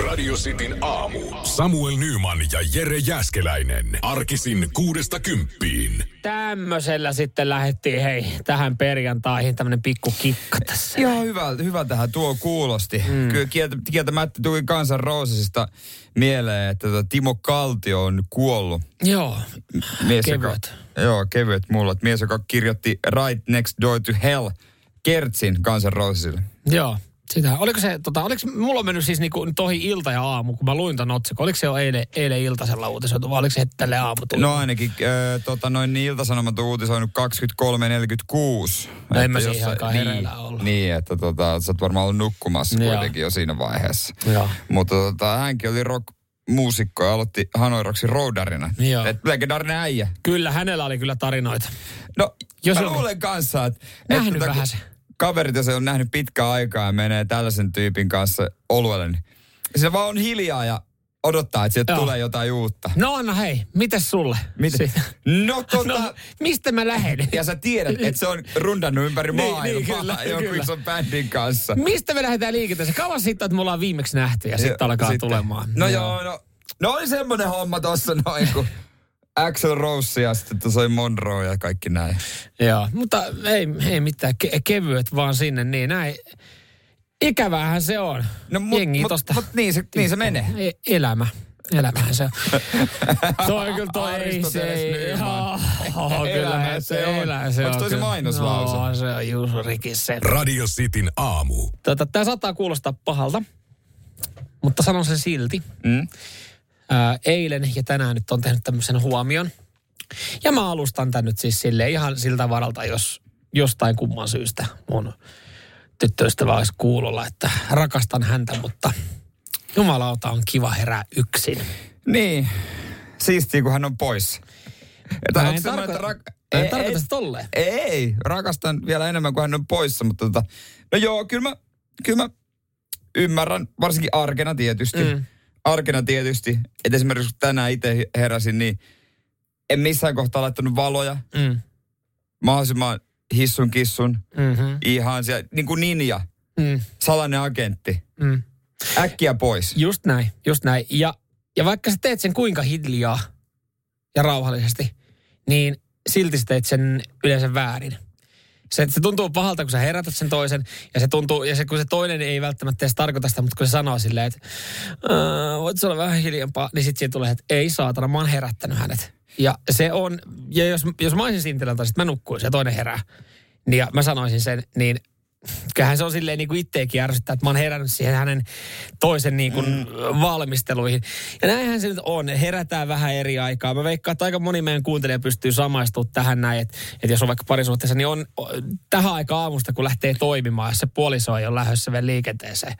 Radio Cityn aamu. Samuel Nyman ja Jere Jäskeläinen. Arkisin kuudesta kymppiin. Tämmöisellä sitten lähdettiin hei tähän perjantaihin tämmönen pikku kikka tässä. Ihan hyvä, hyvä tähän tuo kuulosti. Mm. Kyllä kieltä, kieltämättä tuli Kansan Roosesista mieleen, että tuo Timo Kaltio on kuollut. Joo, Mies, kevyet. Joka, joo, kevyet mulla. Mies, joka kirjoitti Right Next Door to Hell Kertsin Kansan Roosesille. Joo, sitä. Oliko se, tota, oliko, mulla on mennyt siis niinku tohi ilta ja aamu, kun mä luin ton otsikon. Oliko se jo eilen, eilen iltasella uutisoitu vai oliko se heti tälle aamu tullut? No ainakin äh, tota, noin niin Ilta-Sanomat on uutisoinut 23.46. No en mä siihen jossain- aikaan niin, ollut. Niin, että tota, sä oot varmaan ollut nukkumassa Joo. kuitenkin jo siinä vaiheessa. Joo. Mutta tota, hänkin oli rock muusikko ja aloitti Hanoi Rocksin roudarina. Joo. Et legendaarinen äijä. Kyllä, hänellä oli kyllä tarinoita. No, Jos mä on- luulen kanssa, että... Nähnyt että tota, vähän se. Kaverit, jos ole nähnyt pitkään aikaa ja menee tällaisen tyypin kanssa oluelle, niin se vaan on hiljaa ja odottaa, että sieltä Joo. tulee jotain uutta. No Anna, hei, mites sulle? Miten? Si- No tota... No, mistä mä lähden? Ja sä tiedät, että se on rundannut ympäri Niin, maailmaa niin, kyllä, jonkun kyllä. ison bändin kanssa. Mistä me lähdetään liikenteeseen? Kauan siitä, että me ollaan viimeksi nähty ja sitten alkaa Sitten- tulemaan. No joo, no, no oli semmonen homma tossa noin, kun Axel Rose ja sitten tuossa oli Monroe ja kaikki näin. Joo, mutta ei, ei mitään, ke- kevyet vaan sinne, niin näin. Ikävähän se on. No, mut, Jengi mut, tosta. mut niin, se, niin se menee. E- elämä. Elämähän se on. toi kyllä toi ei se ei. Kyllä Elämä se on. Elä, se Onks on toi se mainoslause? No, se on Juusurikin se. Radio Cityn aamu. Tota, Tämä saattaa kuulostaa pahalta, mutta sanon sen silti. Mm? Ää, eilen ja tänään nyt on tehnyt tämmöisen huomion. Ja mä alustan tän nyt siis silleen ihan siltä varalta, jos jostain kumman syystä mun tyttöystävä olisi kuulolla, että rakastan häntä, mutta jumalauta on kiva herää yksin. Niin. Siistiä, kun hän on pois. Että Mä en, tarko- että mä en ei- tarkoita sitä tolleen. Ei, rakastan vielä enemmän kuin hän on poissa, mutta tota, no joo, kyllä mä, kyllä mä ymmärrän, varsinkin arkena tietysti. Mm. Arkena tietysti, että esimerkiksi kun tänään itse heräsin, niin en missään kohtaa laittanut valoja. Mm. Mahdollisimman hissun kissun, Mm-hmm. ihan siellä, niin kuin ninja, Mm. salainen agentti. Mm. Äkkiä pois. Just näin, just näin. Ja, ja vaikka sä teet sen kuinka hiljaa ja rauhallisesti, niin silti sä teet sen yleensä väärin. Se, se tuntuu pahalta, kun sä herätät sen toisen, ja se tuntuu, ja se, kun se toinen ei välttämättä edes tarkoita sitä, mutta kun se sanoo silleen, että "Ää, voit olla vähän hiljempaa, niin sitten tulee, että ei saatana, mä oon herättänyt hänet. Ja se on, ja jos, jos mä olisin siinä tilanteessa, että mä nukkuisin ja toinen herää, niin ja mä sanoisin sen, niin kyllähän se on silleen niin kuin itteekin ärsyttää, että mä oon herännyt siihen hänen toisen niin kuin mm. valmisteluihin. Ja näinhän se nyt on. Herätään vähän eri aikaa. Mä veikkaan, että aika moni meidän kuuntelija pystyy samaistumaan tähän näin, että, että jos on vaikka parisuhteessa, niin on tähän aikaan aamusta, kun lähtee toimimaan, jos se puoliso ei ole lähdössä vielä liikenteeseen,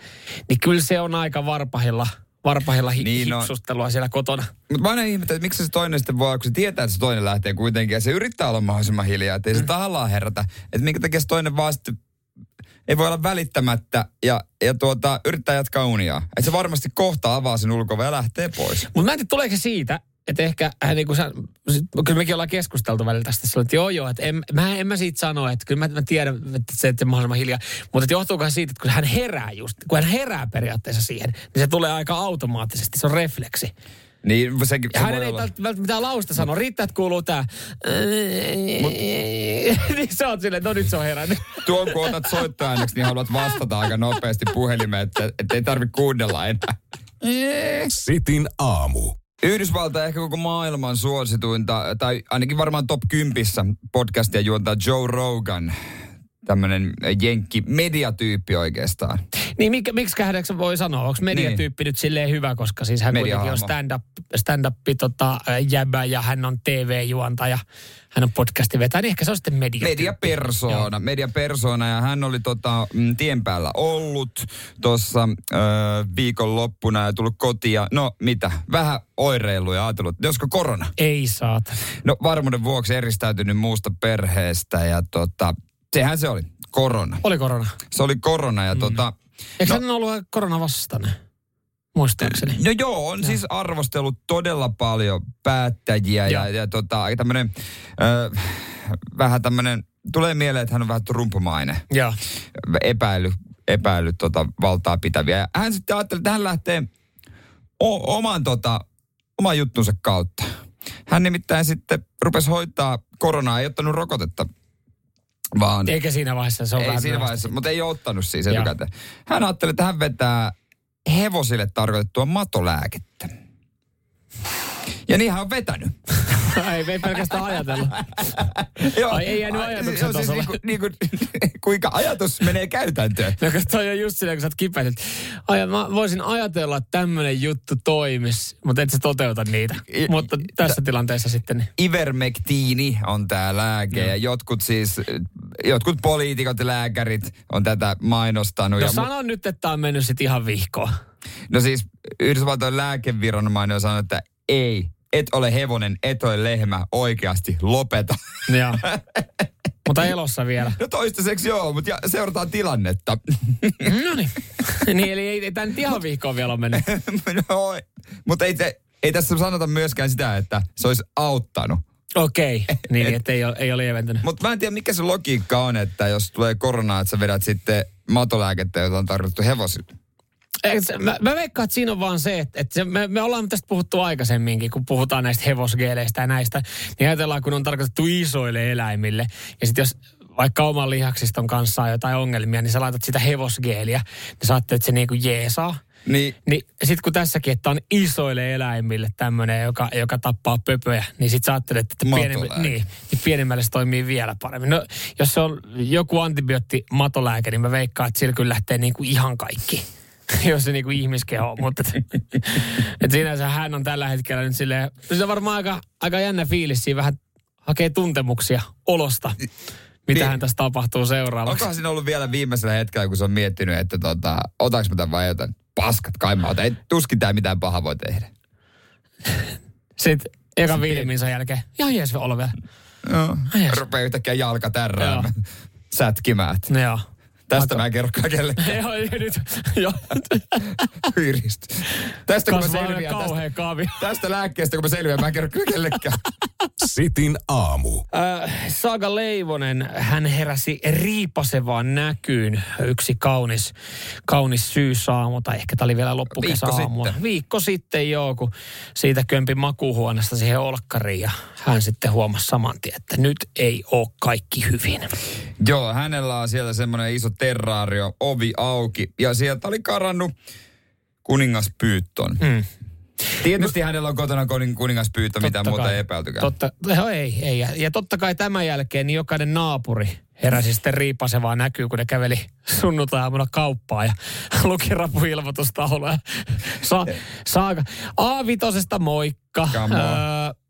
niin kyllä se on aika varpahilla, varpahilla hi- Niin on. hipsustelua siellä kotona. Mutta mä aina ihmettelen, että miksi se toinen sitten voi, kun se tietää, että se toinen lähtee kuitenkin, ja se yrittää olla mahdollisimman hiljaa, että ei se Mm. tahallaan herätä. Että minkä takia se toinen vaan sitten ei voi olla välittämättä ja, ja tuota, yrittää jatkaa unia. Että se varmasti kohta avaa sen ulkova ja lähtee pois. Mutta mä en tiedä, tuleeko siitä, että ehkä hän niin kuin sä, sit- kyllä mekin ollaan keskusteltu välillä tästä, että joo joo, että en, mä, en mä siitä sano, että kyllä mä, mä tiedän, että se, että mahdollisimman hiljaa, mutta johtuukohan siitä, että kun hän herää just, kun hän herää periaatteessa siihen, niin se tulee aika automaattisesti, se on refleksi. Niin sekin se Hänen ei olla. välttämättä mitään lausta sanoa, riittää, että kuuluu tää. niin sä oot silleen, no nyt se on herännyt. Tuon kun otat soittoääneksi, niin haluat vastata aika nopeasti puhelimeen, että, että ei tarvitse kuunnella enää. Cityn aamu. Yhdysvalta ehkä koko maailman suosituinta, tai ainakin varmaan top 10 podcastia juontaa Joe Rogan. Tämmönen jenkki mediatyyppi oikeastaan. Niin mikä, miksi häneksi voi sanoa? Onko mediatyyppi niin. nyt silleen hyvä, koska siis hän kuitenkin on stand-up, stand-up tota, jäbä ja hän on TV-juontaja. Hän on podcastin vetäjä, niin ehkä se on sitten mediatyyppi. Mediapersona, mediapersona ja hän oli tota, mm, tien päällä ollut tuossa äh, viikonloppuna ja tullut kotiin ja no mitä, vähän oireiluja ja ajatellut, että olisiko korona. Ei saata. No varmuuden vuoksi eristäytynyt muusta perheestä ja tota, sehän se oli, korona. Oli korona. Se oli korona ja mm. tota, Eikö No. hän ollut koronavastainen? Muistaakseni. No joo, on Joo. siis arvostellut todella paljon päättäjiä ja, Joo. ja tota, tämmönen, äh, vähän tämmönen, tulee mieleen, että hän on vähän trumpumainen, Joo. epäily, epäily tota valtaa pitäviä. Ja hän sitten ajatteli, että hän lähtee o- oman, tota, oman juttunsa kautta. Hän nimittäin sitten rupesi hoitaa koronaa, ei ottanut rokotetta, vaan... Eikä siinä vaiheessa, se on ei vähän siinä vaiheessa, mutta ei ottanut siis etukäteen. Hän ajatteli, että hän vetää hevosille tarkoitettua matolääkettä. Ja niin hän on vetänyt. ei, ei pelkästään ajatella. Joo. Ai, ei jäänyt Ai, ajatuksen siis niinku, niinku, kuinka ajatus menee käytäntöön. No, kun toi on just silleen, kun sä oot kipeä, että ai, mä voisin ajatella, että tämmöinen juttu toimis, mutta et sä toteuta niitä. I- mutta tässä tilanteessa sitten, niin Ivermektiini on tämä lääke ja jotkut siis, jotkut poliitikot ja lääkärit on tätä mainostanut. No ja mu- sano nyt, että tää on mennyt sit ihan vihkoon. no siis Yhdysvaltojen lääkeviranomainen on sanonut, että ei, et ole hevonen, et ole lehmä, oikeasti lopeta. Joo. Mutta elossa vielä. No toistaiseksi joo, mutta ja, seurataan tilannetta. No niin. niin, eli ei, ei tämä nyt ihan vihkoon vielä ole mennyt. no, mutta ei, ei tässä sanota myöskään sitä, että se olisi auttanut. Okei, okay. niin, niin että ei ole, ei ole lieventynyt. Mutta mä en tiedä, mikä se logiikka on, että jos tulee korona, että sä vedät sitten matolääkettä, jota on tarkoitettu hevosille. Mä, mä veikkaan, että siinä on vaan se, että, että me, me ollaan tästä puhuttu aikaisemminkin, kun puhutaan näistä hevosgeeleistä ja näistä, niin ajatellaan, kun on tarkoitettu isoille eläimille. Ja sitten jos vaikka oman lihaksiston kanssa on jotain ongelmia, niin sä laitat sitä hevosgeeliä, niin sä ajattelet, että se niinku jeesaa. Niin Niin sitten kun tässäkin, että on isoille eläimille tämmöinen, joka, joka tappaa pöpöjä, niin sitten sä ajattelet, että pienemmälle, Matolääke. niin, niin pienemmälle se toimii vielä paremmin. No, jos se on joku antibiootti matolääke, niin mä veikkaan, että sillä kyllä lähtee niinku ihan kaikki. jos se niinku ihmiskeho on. Mutta et, et sinänsä hän on tällä hetkellä nyt silleen, se on varmaan aika, aika jännä fiilis siinä vähän hakee tuntemuksia olosta, mitä Niin. hän tässä tapahtuu seuraavaksi. onkohan siinä ollut vielä viimeisellä hetkellä, kun se on miettinyt, että tota, otaks mä tämän vai jotain paskat kai mä otan. Ei tuskin tää mitään pahaa voi tehdä. Sitten ekan viideminsa jälkeen, ihan jees olla vielä. Joo. Jes. Rupeaa yhtäkkiä jalka tärräämään. Sätkimään. No joo. Tästä mä en kerro kellekään. Joo, ei nyt. Joo. Hyristä. Tästä kun mä selviän tästä, kaavi. tästä lääkkeestä, kun mä selviän, mä en kerro kyllä kellekään. Sitin aamu. Äh, Saaga Leivonen, hän heräsi riipasevaan näkyyn. Yksi kaunis, kaunis syysaamu, tai ehkä tämä oli vielä loppukesäaamua. sitten. Viikko sitten, joo, kun siitä kömpi makuuhuoneesta siihen olkkariin. Ja hän sitten huomasi saman tien, että nyt ei ole kaikki hyvin. Joo, hänellä on siellä semmoinen iso terraario, ovi auki. Ja sieltä oli karannut kuningaspyytton. Mm. Tietysti hänellä on kotona kuning- kuningaspyyttö, mitä muuta ei epäiltykään. Totta, no ei, ei. Ja, totta kai tämän jälkeen niin jokainen naapuri heräsi sitten riipasevaa näkyy, kun ne käveli sunnuntai-aamuna kauppaan ja luki rapuilmoitustaulua. Sa, saaga. A5 moikka. Öö,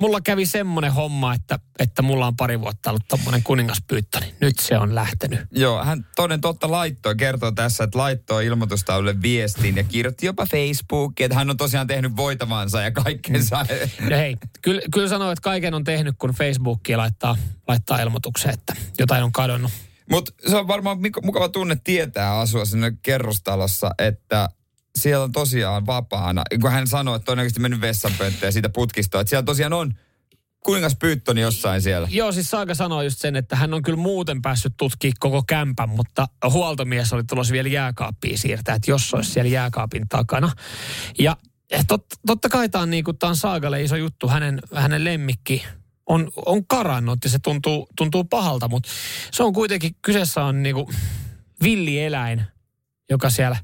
mulla kävi semmoinen homma, että, että mulla on pari vuotta ollut tommonen kuningaspyyttö, niin nyt se on lähtenyt. Joo, hän toden totta laittoi, kertoo tässä, että laittoi ilmoitustaululle viestin ja kirjoitti jopa Facebookiin, että hän on tosiaan tehnyt voitavansa ja kaikkensa. No hei, kyllä, kyllä sanoo, että kaiken on tehnyt, kun Facebookiin laittaa, laittaa ilmoituksen, että jotain on kadonnut. Mutta se on varmaan mukava tunne tietää asua sinne kerrostalossa, että siellä on tosiaan vapaana. Kun hän sanoi, että todennäköisesti mennyt vessanpönttöön siitä putkistoa, että siellä tosiaan on kuningas Pyyttoni jossain siellä. Joo, siis Saaga sanoi just sen, että hän on kyllä muuten päässyt tutkimaan koko kämpän, mutta huoltomies oli tulossa vielä jääkaappiin siirtää, että jos olisi siellä jääkaapin takana. Ja tot, totta kai tämä on, niin kuin, tämä on Saagalle iso juttu, hänen, hänen lemmikki on, on karannut ja se tuntuu, tuntuu pahalta, mutta se on kuitenkin, kyseessä on niin kuin villieläin, joka siellä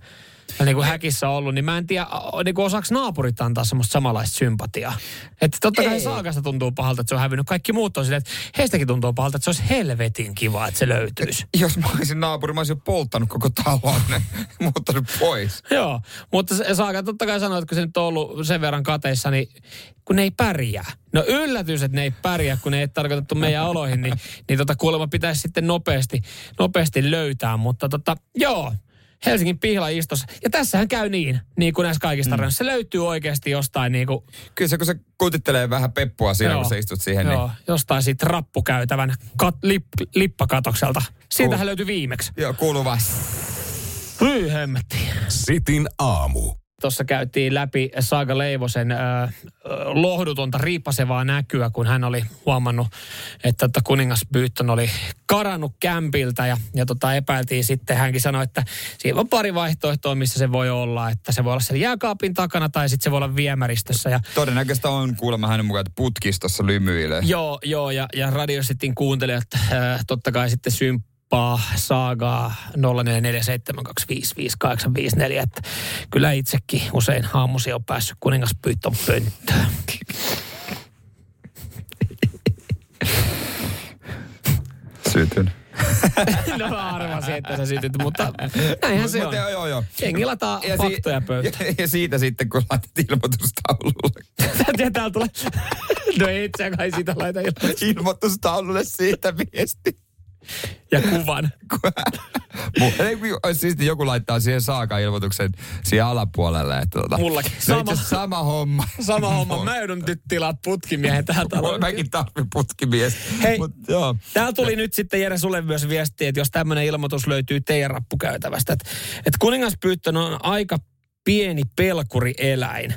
niin kuin häkissä ollut, niin mä en tiedä, niin kuin osaako naapurit antaa semmoista samanlaista sympatiaa. Että totta kai. Saakasta tuntuu pahalta, että se on hävinnyt. Kaikki muut on silleen, että heistäkin tuntuu pahalta, että se olisi helvetin kiva, että se löytyisi. Jos mä olisin naapuri, mä olisin polttanut koko talon, muuttanut pois. Joo, mutta se Saaka totta kai sanoi, että kun se nyt on ollut sen verran kateissa, niin kun ne ei pärjää. No yllätys, että ne ei pärjää, kun ne ei tarkoitettu meidän oloihin, niin, niin tota kuulemma pitäisi sitten nopeasti, nopeasti löytää. Mutta tota, joo, Helsingin pihlaistos. Ja tässähän käy niin, niin kuin näissä kaikissa tarinoissa. Se löytyy oikeasti jostain niin kuin, Kyllä se, kun se kutittelee vähän peppua siinä, Joo. kun sä istut siihen, joo, niin jostain siitä rappukäytävän kat, lip, lippakatokselta. Siitähän Kuul- löytyi viimeksi. joo, kuuluu vaan. Hyi hemmetti. Sitin aamu. Tuossa käytiin läpi Saaga Leivosen äh, lohdutonta riippasevaa näkyä, kun hän oli huomannut, että tota kuningas Byton oli karannut kämpiltä ja, ja tota epäiltiin sitten. Hänkin sanoi, että siinä on pari vaihtoehtoa, missä se voi olla. Että se voi olla siellä jääkaapin takana tai sitten se voi olla viemäristössä. Ja, Todennäköistä on kuulemma hänen mukaan, että putkistossa lymyilee. joo, joo, ja, ja radio sitten kuunteli, että äh, totta kai sitten symppaa saagaa 0447255854, että kyllä itsekin usein aamusi on päässyt kuningas Byton pönttöön. Sytyn. No arvasin, että sä sytyt, mutta näinhän se on. Mutta joo, joo, joo. Jengi lataa Ja, faktoja pöytään. ja, ja, siitä sitten, kun laitat ilmoitustaululle. Ja täällä tulee... No ei itse kai siitä laita ilmoitus. ilmoitustaululle siitä viesti. Ja kuvan. Siisti joku laittaa siihen saaka-ilmoituksen siihen alapuolelle. Että tota, Mullakin. No Sama. sama homma. Sama homma. Mä joudun nyt tilaa putkimiehen tähän taloon. mäkin tarvitsen putkimies. Hei. Mut, joo. Täällä tuli nyt sitten Jere sulle myös viesti, että jos tämmöinen ilmoitus löytyy teidän rappukäytävästä, että, että kuningaspyyttön on aika pieni pelkurieläin.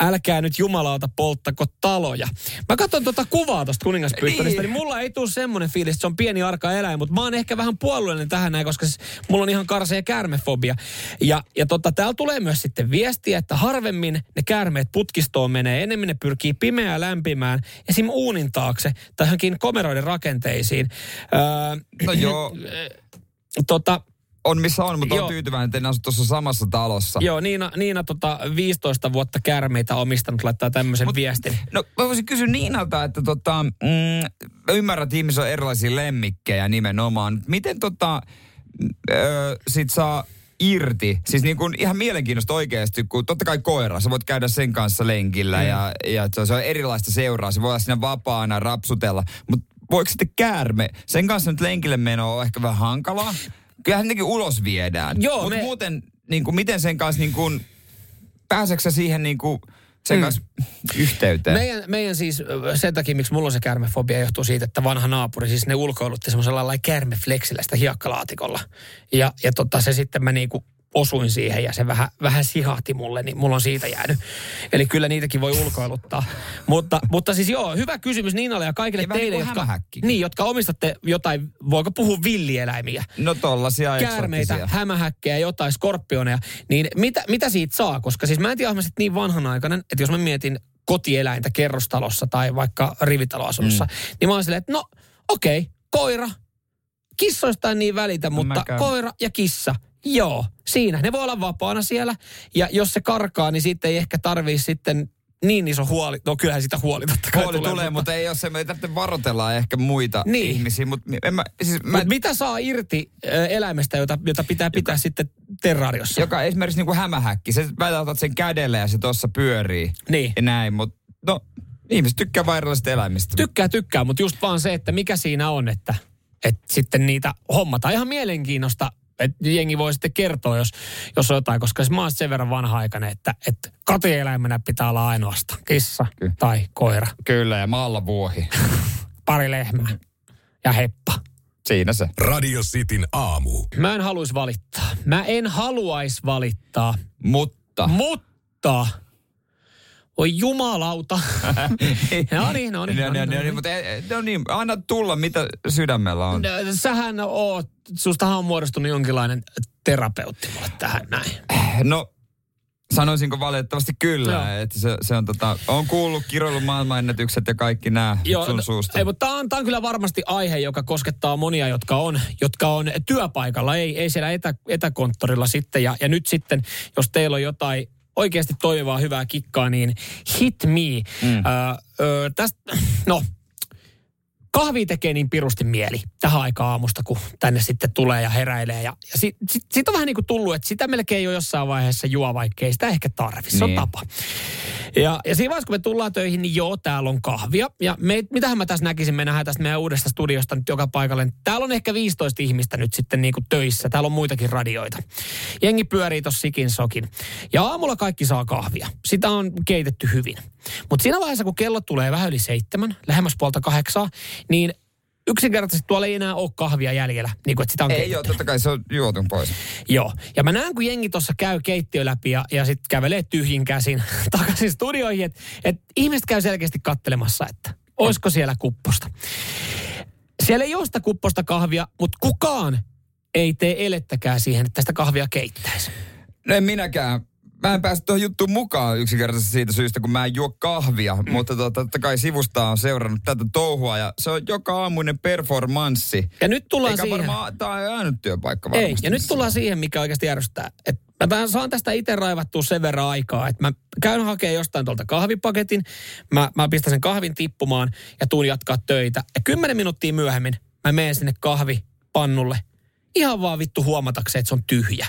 Älkää nyt jumalauta polttako taloja. Mä katson tuota kuvaa tuosta kuningaspyyttönistä, niin. Niin. mulla ei tule semmoinen fiilis, että se on pieni arka eläin, mutta mä oon ehkä vähän puolueellinen tähän näin, koska siis mulla on ihan karsea käärmefobia. Ja, ja tota, täällä tulee myös sitten viestiä, että harvemmin ne käärmeet putkistoon menee, enemmän ne pyrkii pimeää lämpimään, esim. uunin taakse tai johonkin komeroiden rakenteisiin. Öö, No joo, tota, on missä on, mutta Joo. on tyytyväinen, että en asu tuossa samassa talossa. joo, Niina, Niina tota, 15 vuotta käärmeitä omistanut laittaa tämmöisen Mut- viestin. No mä voisin kysyä Niinalta, että tota, mm, mä ymmärrän, että ihmisillä on erilaisia lemmikkejä nimenomaan. Miten tota, ö, sit saa irti, siis niin kuin ihan mielenkiintoista oikeasti, kun totta kai koira, sä voit käydä sen kanssa lenkillä mm. ja, ja se on- se on erilaista seuraa, se voi olla siinä vapaana, rapsutella, mutta voiko sitten käärme, sen kanssa nyt lenkille meno on ehkä vähän hankalaa. Kyllähän nekin ulos viedään. Joo, Mutta me- muuten, niin kuin, miten sen kanssa, niin kuin, pääseekö sä siihen niin kuin, sen Mm. kanssa yhteyteen? Meidän, meidän siis, sen takia, miksi mulla on se kärmefobia, johtuu siitä, että vanha naapuri, siis ne ulkoilutti semmoisella lailla kärmefleksillä sitä hiekkalaatikolla. Ja, ja tota, se sitten mä niinku osuin siihen ja se vähän, vähän sihahti mulle, niin mulla on siitä jäänyt. Eli kyllä niitäkin voi ulkoiluttaa. mutta, mutta siis joo, hyvä kysymys Niinalle ja kaikille Ja vähän teille, jotka, niin, jotka omistatte jotain, voiko puhua villieläimiä? No tollasia käärmeitä, hämähäkkejä, jotain skorpioneja, niin mitä, mitä siitä saa? Koska siis mä en tiedä, mä niin vanhanaikainen, että jos mä mietin kotieläintä kerrostalossa tai vaikka rivitaloasunnossa, mm. niin mä oon silleen, että no okei, okay, koira, kissoista en niin välitä, mutta mäkään. koira ja kissa, joo, siinä. Ne voi olla vapaana siellä ja jos se karkaa, niin sitten ei ehkä tarvii sitten niin iso huoli. No kyllähän sitä huoli totta kai Huoli tulee, mutta ei ole se, me ei tarvitse varotella ehkä muita Niin. ihmisiä, mutta en mä, siis mä, Mut mitä saa irti ö, eläimestä, jota, jota pitää pitää sitten terraariossa? joka esimerkiksi niin kuin hämähäkki, se otat sen kädelle ja se tuossa pyörii Niin. ja näin, mutta no ihmiset tykkää erilaisista eläimistä. Tykkää, tykkää, mutta just vaan se, että mikä siinä on, että, että sitten niitä hommataan. Ihan mielenkiinnosta, että jengi voi sitten kertoa, jos, jos on jotain, koska mä oon sen verran vanha-aikainen, että, että kotieläimenä pitää olla ainoastaan kissa Kyllä. tai koira, Kyllä, ja maalla vuohi. pari lehmää ja heppa. Siinä se. Radio Cityn aamu. Mä en haluaisi valittaa. Mä en haluaisi valittaa, Mutta mutta... Oi jumalauta. no niin, no niin. No, no no, niin, no, no niin. mutta no niin, anna tulla, mitä sydämellä on. No, Sähän oot, sustahan on muodostunut jonkinlainen terapeutti mulle tähän näin. No, sanoisinko valitettavasti kyllä, Joo. että se, se on tota, on kuullut kiroilun maailmanennätykset ja kaikki nämä sun no, suusta. Ei, mutta tämä on, tää on kyllä varmasti aihe, joka koskettaa monia, jotka on, jotka on työpaikalla, ei, ei siellä etä, etäkonttorilla sitten. Ja, ja nyt sitten, jos teillä on jotain oikeasti toimivaa hyvää kikkaa, niin hit me. Mm. Öö, öö, tästä, no, kahvi tekee niin pirusti mieli tähän aikaan aamusta, kun tänne sitten tulee ja heräilee. Ja, ja siitä sit, sit on vähän niin kuin tullut, että sitä melkein jo jossain vaiheessa juo, vaikka ei sitä ehkä tarvi. Se on Niin. tapa. Ja, ja siinä vaiheessa, kun me tullaan töihin, niin joo, täällä on kahvia. Ja me, mitähän mä tässä näkisin, me nähdään tästä meidän uudesta studiosta nyt joka paikalle. Täällä on ehkä 15 ihmistä nyt sitten niin kuin töissä. Täällä on muitakin radioita. Jengi pyörii tuossa sikin sokin. Ja aamulla kaikki saa kahvia. Sitä on keitetty hyvin. Mutta siinä vaiheessa, kun kello tulee vähän yli seitsemän, lähemmäs puolta kahdeksaa, niin yksinkertaisesti tuolla ei enää ole kahvia jäljellä, niin kuin, että sitä on Ei joo, totta kai se on juotu pois. Joo. Ja mä näen, kun jengi tuossa käy keittiö läpi ja, ja sitten kävelee tyhjin käsin takaisin studioihin, että et ihmiset käy selkeästi kattelemassa, että olisiko siellä kupposta. Siellä ei ole sitä kupposta kahvia, mutta kukaan ei tee elettäkään siihen, että tästä kahvia keittäisi. No en minäkään. Mä en päässyt tuohon juttuun mukaan yksinkertaisesti siitä syystä, kun mä en juo kahvia. Mm. Mutta tota, totta kai sivusta on seurannut tätä touhua ja se on joka aamuinen performanssi. Ja nyt tullaan Eikä siihen. varmaan, tää on ainut työpaikka Ei, varmasti. ja nyt tullaan siihen, mikä oikeasti järjestää. Et mä vähän saan tästä itse raivattua sen verran aikaa, että mä käyn hakemaan jostain tuolta kahvipaketin, mä, mä pistän sen kahvin tippumaan ja tuun jatkaa töitä. Ja kymmenen minuuttia myöhemmin mä menen sinne kahvipannulle ihan vaan vittu huomatakseen, että se on tyhjä.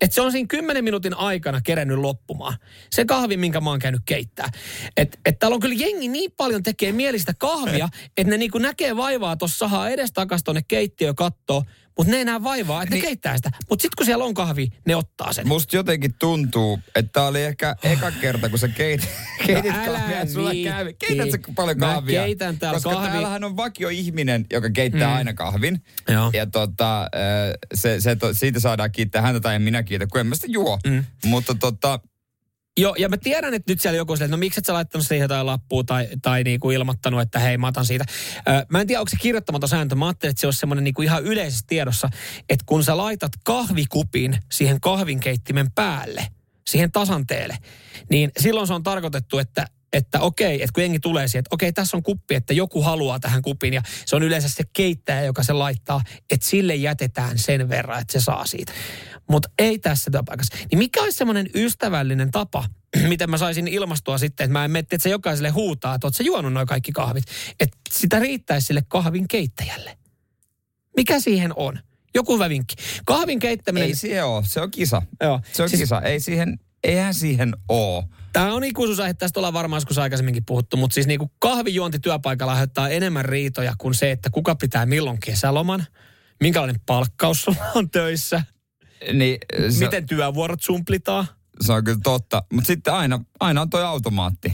Että se on siinä kymmenen minuutin aikana kerennyt loppumaan. Se kahvi, minkä mä oon käynyt keittää. Että et täällä on kyllä jengi niin paljon tekee mielistä kahvia, että ne niinku näkee vaivaa tuossa sahaa edestakas tonne keittiöön kattoo, mutta ne ei näe vaivaa, että niin. Ne keittää sitä. Mutta sitten kun siellä on kahvi, ne ottaa sen. Musta jotenkin tuntuu, että tää oli ehkä eka kerta, kun sä keit, keitit älä kahvia, sulla kävi. Keität sä paljon Mä kahvia? keitän täällä Koska kahvia. täällähän on vakio ihminen, joka keittää Mm. aina kahvin. Joo. Ja tota, se, se, siitä saadaan kiittää häntä tai en minä kiitä, kun en mä sitä juo. Mm. Mutta tota, Joo, ja mä tiedän, että nyt siellä joku sille, että no miksi et sä laittanut siihen jotain lappua tai, tai niinku ilmoittanut, että hei mä otan siitä. Ö, mä en tiedä, onko se kirjoittamaton sääntö. Mä ajattelin, että se olisi semmoinen niinku ihan yleisessä tiedossa, että kun sä laitat kahvikupin siihen kahvinkeittimen päälle, siihen tasanteelle, niin silloin se on tarkoitettu, että että okei, että kun jengi tulee siihen, että okei, tässä on kuppi, että joku haluaa tähän kupin ja se on yleensä se keittäjä, joka se laittaa, että sille jätetään sen verran, että se saa siitä. Mutta ei tässä tapauksessa. Niin mikä olisi semmoinen ystävällinen tapa, miten mä saisin ilmastua sitten, että mä en mette, että se jokaiselle huutaa, että oot sä juonut noin kaikki kahvit. Että sitä riittäisi sille kahvin keittäjälle. Mikä siihen on? Joku hyvä vinkki. Kahvin keittäminen... ei se ole, se on kisa. Joo. Se on Siis- kisa, ei siihen, eihän siihen oo. Tämä on ikuisuusaihe, tästä ollaan varmaan joskus aikaisemminkin puhuttu, mutta siis niinku kahvijuonti työpaikalla aiheuttaa enemmän riitoja kuin se, että kuka pitää milloin kesäloman, minkälainen palkkaus sulla on töissä, Niin, se, miten työvuorot sumplitaan. se on kyllä totta. Mutta sitten aina, aina on toi automaatti.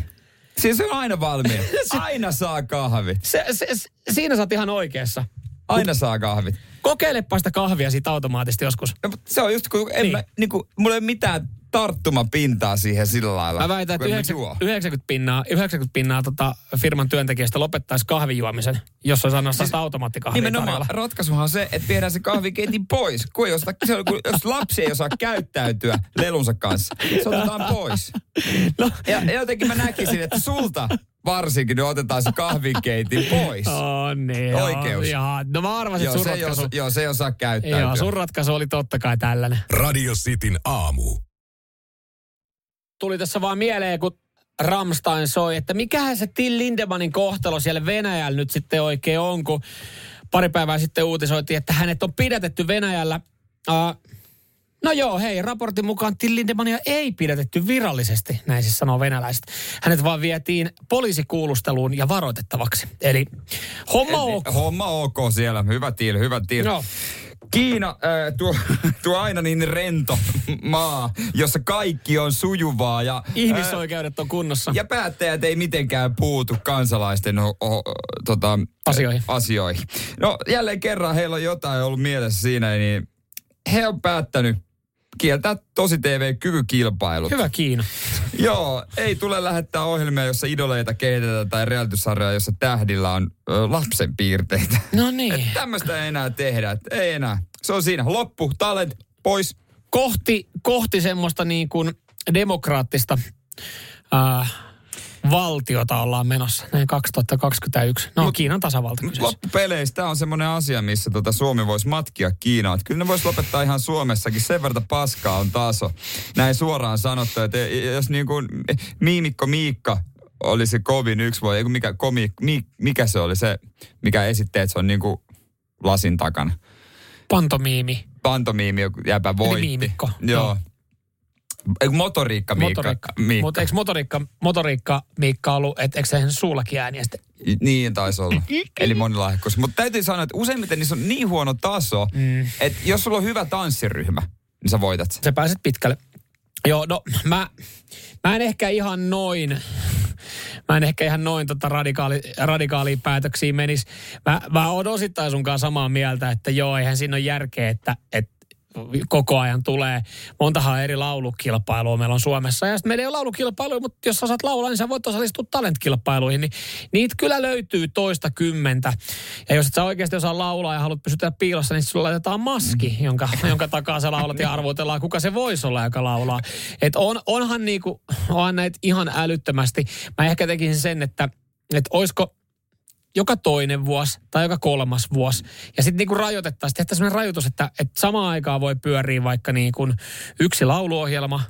Siis se on aina valmiina. Aina saa kahvi. Se, se, se, siinä sä oot ihan oikeassa. Aina saa kahvit. Kokeilepa sitä kahvia siitä automaattisesti joskus. No, se on just kun en Niin. mä, niin kuin, mulla ei ole mitään tarttumapintaa siihen sillä lailla. Mä väitän, että kun en mä 90, juo. 90 pinnaa, 90 pinnaa tota firman työntekijästä lopettaisi kahvijuomisen, jos olisi ainoastaan sitä automaattikahvia Nimenomaan tarjolla. ratkaisuhan on se, että viedään se kahvikeitin pois. Kun, ei osta, se on, kun jos lapsi ei osaa käyttäytyä lelunsa kanssa, se otetaan pois. No, Ja, jotenkin mä näkisin, että sulta varsinkin nyt otetaan se kahvikeitin pois. on niin. joo, Oikeus. Joo, no mä arvasin, Joo, että sun se ei, ratkaisu, osaa, joo, se ei osaa käyttäytyä. joo, sun ratkaisu oli totta kai tällainen. Radio Cityn aamu. Tuli tässä vaan mieleen, kun Ramstein soi, että mikähän se Till Lindemanin kohtalo siellä Venäjällä nyt sitten oikein on, kun pari päivää sitten uutisoitiin, että hänet on pidätetty Venäjällä. Uh, no joo, hei, raportin mukaan Till Lindemania ei pidätetty virallisesti, näin siis sanoo venäläiset. Hänet vaan vietiin poliisikuulusteluun ja varoitettavaksi. Eli homma ok. Homma ok siellä. Hyvä tiil, hyvä tiil. Joo. Kiina äh, tuo, tuo aina niin rento maa, jossa kaikki on sujuvaa ja, Ihmisoikeudet on kunnossa. ja päättäjät ei mitenkään puutu kansalaisten o, o, tota, Asioihin. asioihin. No jälleen kerran heillä on jotain ollut mielessä siinä, niin he on päättänyt kieltää tosi TV-kyvykilpailut. Hyvä Kiina. Joo, ei tule lähettää ohjelmia, jossa idoleita kehitetään tai realitysarjoja, jossa tähdillä on ö, lapsen piirteitä. No niin. Tämmöistä ei enää tehdä, että ei enää. Se on siinä. Loppu, talent, pois. kohti, kohti semmoista niin kuin demokraattista ää, valtiota ollaan menossa, näin 2021. No, Mut, Kiinan tasavalta kyseessä. Loppupeleissä tämä on semmoinen asia, missä tota Suomi voisi matkia Kiinaan. Kyllä ne voisi lopettaa ihan Suomessakin. Sen verran paskaa on taso. Näin suoraan sanottu, että jos niin kuin Miimikko Miikka oli se kovin yksi voi, mikä, komi, mi, mikä se oli se, mikä esitti, että se on niin kuin lasin takana. Pantomiimi. Pantomiimi, joku jäpä voitti. miimikko. Joo. Joo. Ei, kun motoriikka Miikka. Motoriikka. Miikka. Mutta eikö motoriikka, motoriikka Miikka ollut, että eikö se suullakin ääniä sitten? Niin taisi olla. Eli monilahjakkuus. Mutta täytyy sanoa, että useimmiten niissä on niin huono taso, Mm. että jos sulla on hyvä tanssiryhmä, niin sä voitat. Sä pääset pitkälle. Joo, no mä, mä en ehkä ihan noin mä en ehkä ihan noin tota radikaali, radikaaliin päätöksiin menisi. Mä, mä oon osittain sunkaan samaa mieltä, että joo, eihän siinä ole järkeä, että, että koko ajan tulee. Montahan eri laulukilpailua meillä on Suomessa. Ja sitten meillä ei ole laulukilpailuja, mutta jos sä saat laulaa, niin sä voit osallistua talentkilpailuihin. Niin niitä kyllä löytyy toista kymmentä. Ja jos et sä oikeasti osaa laulaa ja haluat pysytellä piilossa, niin sulla laitetaan maski, mm. jonka, jonka takaa sä laulat ja arvotellaan, kuka se voisi olla, joka laulaa. Et on, onhan niinku, onhan näitä ihan älyttömästi. Mä ehkä tekisin sen, että, että olisiko joka toinen vuosi tai joka kolmas vuosi. Ja sitten niinku rajoitettaisiin, tehtäisiin sellainen rajoitus, että, että samaan aikaan voi pyöriä vaikka niin kuin yksi lauluohjelma,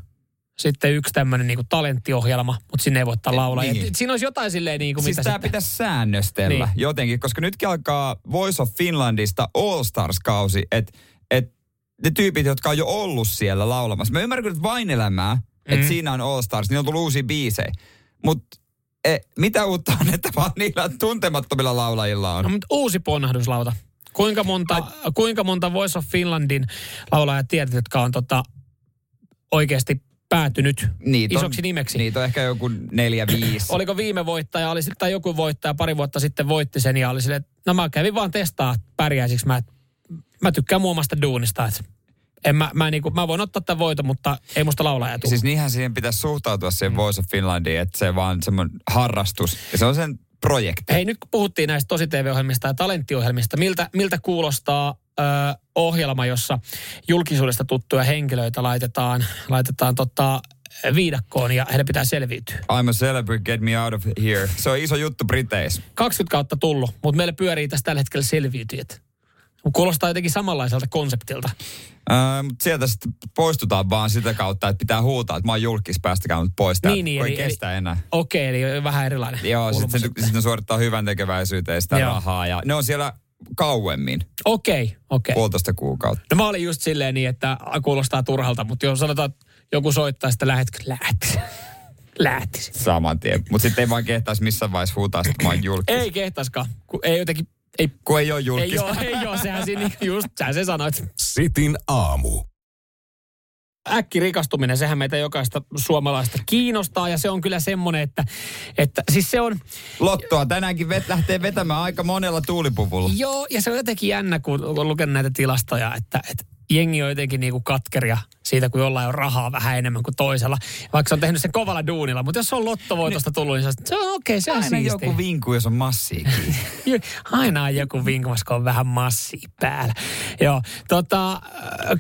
sitten yksi tämmöinen niinku talenttiohjelma, mutta sinne ei voi ottaa laulaa. Niin. siinä olisi jotain silleen niin kuin siis mitä tämä sitten... pitäisi säännöstellä niin. jotenkin, koska nytkin alkaa Voice of Finlandista All Stars-kausi, että et ne tyypit, jotka on jo ollut siellä laulamassa. Mä ymmärrän kyllä vain elämää, mm. että siinä on All Stars, niin on tullut uusia biisejä. Mutta e, mitä uutta on, että vaan niillä tuntemattomilla laulajilla on? No, mutta uusi ponnahduslauta. Kuinka monta, Ai. kuinka monta Voice of Finlandin laulajaa tiedät, jotka on tota, oikeasti päätynyt niitä isoksi on, nimeksi. Niitä on ehkä joku neljä, viisi. Oliko viime voittaja, oli, tai joku voittaja pari vuotta sitten voitti sen ja oli silleen, että no mä kävin vaan testaa pärjäisiksi. Mä, mä tykkään muomasta duunista, että en mä, mä, niinku, mä voin ottaa tämän voiton, mutta ei musta laulaja tule. Siis niinhän siihen pitäisi suhtautua siihen mm. Voice of Finlandiin, että se vaan semmoinen harrastus. Ja se on sen projekti. Hei, nyt kun puhuttiin näistä tosi TV-ohjelmista ja talenttiohjelmista, miltä, miltä kuulostaa ö, ohjelma, jossa julkisuudesta tuttuja henkilöitä laitetaan, laitetaan tota, viidakkoon ja heidän pitää selviytyä. I'm a celebrity, get me out of here. Se on iso juttu Briteissä. 20 kautta tullut, mutta meillä pyörii tässä tällä hetkellä selviytyjät. Kuulostaa jotenkin samanlaiselta konseptilta. Öö, mutta sieltä sitten poistutaan vaan sitä kautta, että pitää huutaa, että mä oon julkis, päästäkää mut pois niin, niin, eli, ei kestä eli, enää. Okei, okay, eli vähän erilainen. Joo, sitten sit, sit ne suorittaa hyvän tekeväisyyteen sitä Joo. rahaa ja ne on siellä kauemmin. Okei, okay, okei. Okay. Puolitoista kuukautta. No mä olin just silleen niin, että kuulostaa turhalta, mutta jos sanotaan, että joku soittaa, että lähetkö, lähtis. Lähtis. Saman tien. Mutta sitten ei vaan kehtaisi missään vaiheessa huutaa, että mä oon julkis. ei kehtaiskaan. Ei jotenkin ei, kun ei ole julkista. Ei ole, ei ole, sehän siinä just, sä se sanoit. Sitin aamu. Äkki rikastuminen, sehän meitä jokaista suomalaista kiinnostaa ja se on kyllä semmoinen, että, että siis se on... Lottoa tänäänkin vet, lähtee vetämään aika monella tuulipuvulla. Joo, ja se on jotenkin jännä, kun on lukenut näitä tilastoja, että, että jengi on jotenkin niinku katkeria siitä, kun jollain on rahaa vähän enemmän kuin toisella. Vaikka se on tehnyt sen kovalla duunilla. Mutta jos se on lottovoitosta tullut, niin se on okei, okay, se on Aina siistiä. joku vinku, jos on massia Aina on joku vinku, kun on vähän massia päällä. Joo, tota, äh,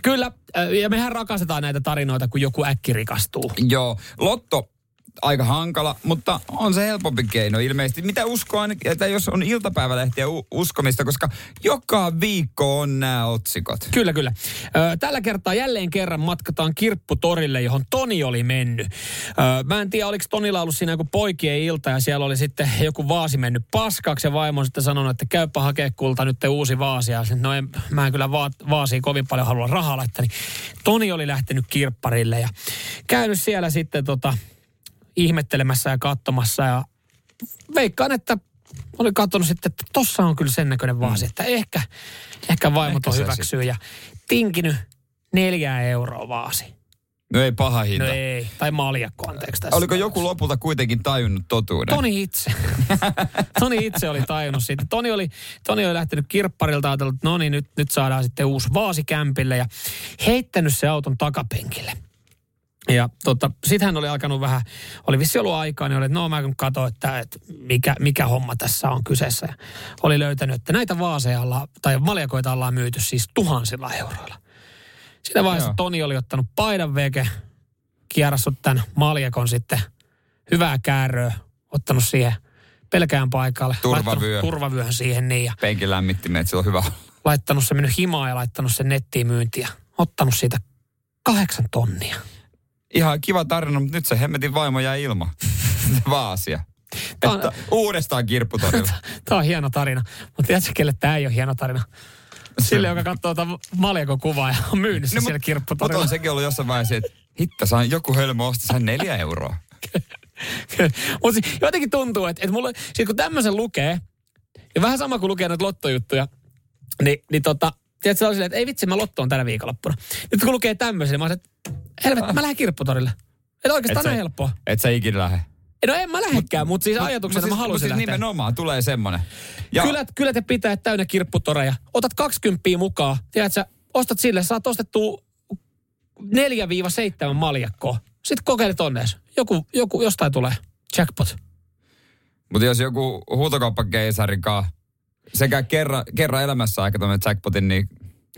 kyllä, äh, ja mehän rakastetaan näitä tarinoita, kun joku äkki rikastuu. Joo, Lotto aika hankala, mutta on se helpompi keino ilmeisesti. Mitä uskoa, että jos on iltapäivälehtiä uskomista, koska joka viikko on nämä otsikot. Kyllä, kyllä. tällä kertaa jälleen kerran matkataan Kirpputorille, johon Toni oli mennyt. mä en tiedä, oliko Tonilla ollut siinä joku poikien ilta ja siellä oli sitten joku vaasi mennyt paskaksi ja vaimo sitten sanonut, että käypä hakea kulta nyt uusi vaasi. Ja no en, mä en kyllä va- vaasiin kovin paljon halua rahaa laittaa. Niin Toni oli lähtenyt kirpparille ja käynyt siellä sitten tota, ihmettelemässä ja katsomassa ja veikkaan, että oli katsonut sitten, että tossa on kyllä sen näköinen vaasi, mm. että ehkä, ehkä vaimot on hyväksyy ja tinkinyt neljää euroa vaasi. No ei paha hinta. No ei, tai maljakko anteeksi tässä. Oliko joku lopulta kuitenkin tajunnut totuuden? Toni itse. Toni itse oli tajunnut siitä. Toni oli, Toni oli lähtenyt kirpparilta ajatellut, että no niin, nyt, nyt saadaan sitten uusi vaasi kämpille ja heittänyt se auton takapenkille. Ja tota, sitten hän oli alkanut vähän, oli vissi ollut aikaa, niin oli, että no mä katsoin, että, että mikä, mikä homma tässä on kyseessä. Ja oli löytänyt, että näitä vaaseja ollaan, tai maljakoita ollaan myyty siis tuhansilla euroilla. Sitä vaiheessa Joo. Toni oli ottanut paidan veke, kierrassut tämän maljakon sitten hyvää kääröä, ottanut siihen pelkään paikalle. Turvavyö. Turvavyöhön siihen niin. Ja Penkin lämmittimet, että se on hyvä. Laittanut se mennyt himaa ja laittanut sen nettiin myyntiä. Ottanut siitä kahdeksan tonnia ihan kiva tarina, mutta nyt se hemmetin vaimo jäi ilman. Vaasia. Tämä on, että uudestaan kirpputorilla. Tämä on hieno tarina. Mutta tiedätkö, kelle tämä ei ole hieno tarina? Sille, joka katsoo tuota Maljako kuvaa ja on myynnissä no, siellä kirpputorilla. Mutta on sekin ollut jossain vaiheessa, että hitta, saan joku hölmö osti sen neljä euroa. Mutta jotenkin tuntuu, että, että mulla, siis kun tämmöisen lukee, ja vähän sama kuin lukee näitä lottojuttuja, niin, niin tota, tiedätkö, se on silleen, että ei vitsi, mä lottoon tänä viikonloppuna. Nyt kun lukee tämmöisen, mä oon, että helvetti, mä lähden kirpputorille. Että oikeastaan et sä, on helppoa. Et sä ikinä lähde? No en mä lähdekään, mutta siis ajatuksena Mut mä siis, haluaisin mut siis lähteä. nimenomaan tulee semmonen. Ja Kyllä, kyllä te pitää täynnä kirpputoreja. Otat 20 mukaan. Tiedät sä, ostat sille, saat ostettua 4-7 maljakkoa. Sitten kokeilet onnees. Joku, joku, jostain tulee. Jackpot. Mutta jos joku huutokauppakeisarikaan sekä kerran, kerran elämässä aika tämmöinen jackpotin, niin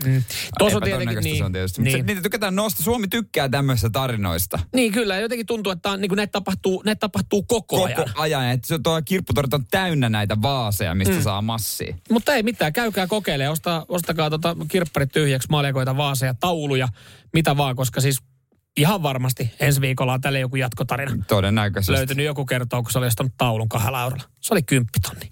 Mm. Tuossa on tietenkin niin. se on tietysti. Niin. niin. Se, niitä tykätään nostaa. Suomi tykkää tämmöisistä tarinoista. Niin kyllä, jotenkin tuntuu, että on, niin kuin näitä, tapahtuu, näitä tapahtuu koko, Koko ajan. ajan. Että se tuo kirpputorit on täynnä näitä vaaseja, mistä mm. saa massia. Mutta ei mitään, käykää kokeilemaan, Osta, ostakaa tota kirpparit tyhjäksi, maljakoita, vaaseja, tauluja, mitä vaan, koska siis ihan varmasti ensi viikolla on tälle joku jatkotarina. Todennäköisesti. Löytynyt joku kertoo, kun se oli ostanut taulun kahdella eurolla. Se oli kymppitonni.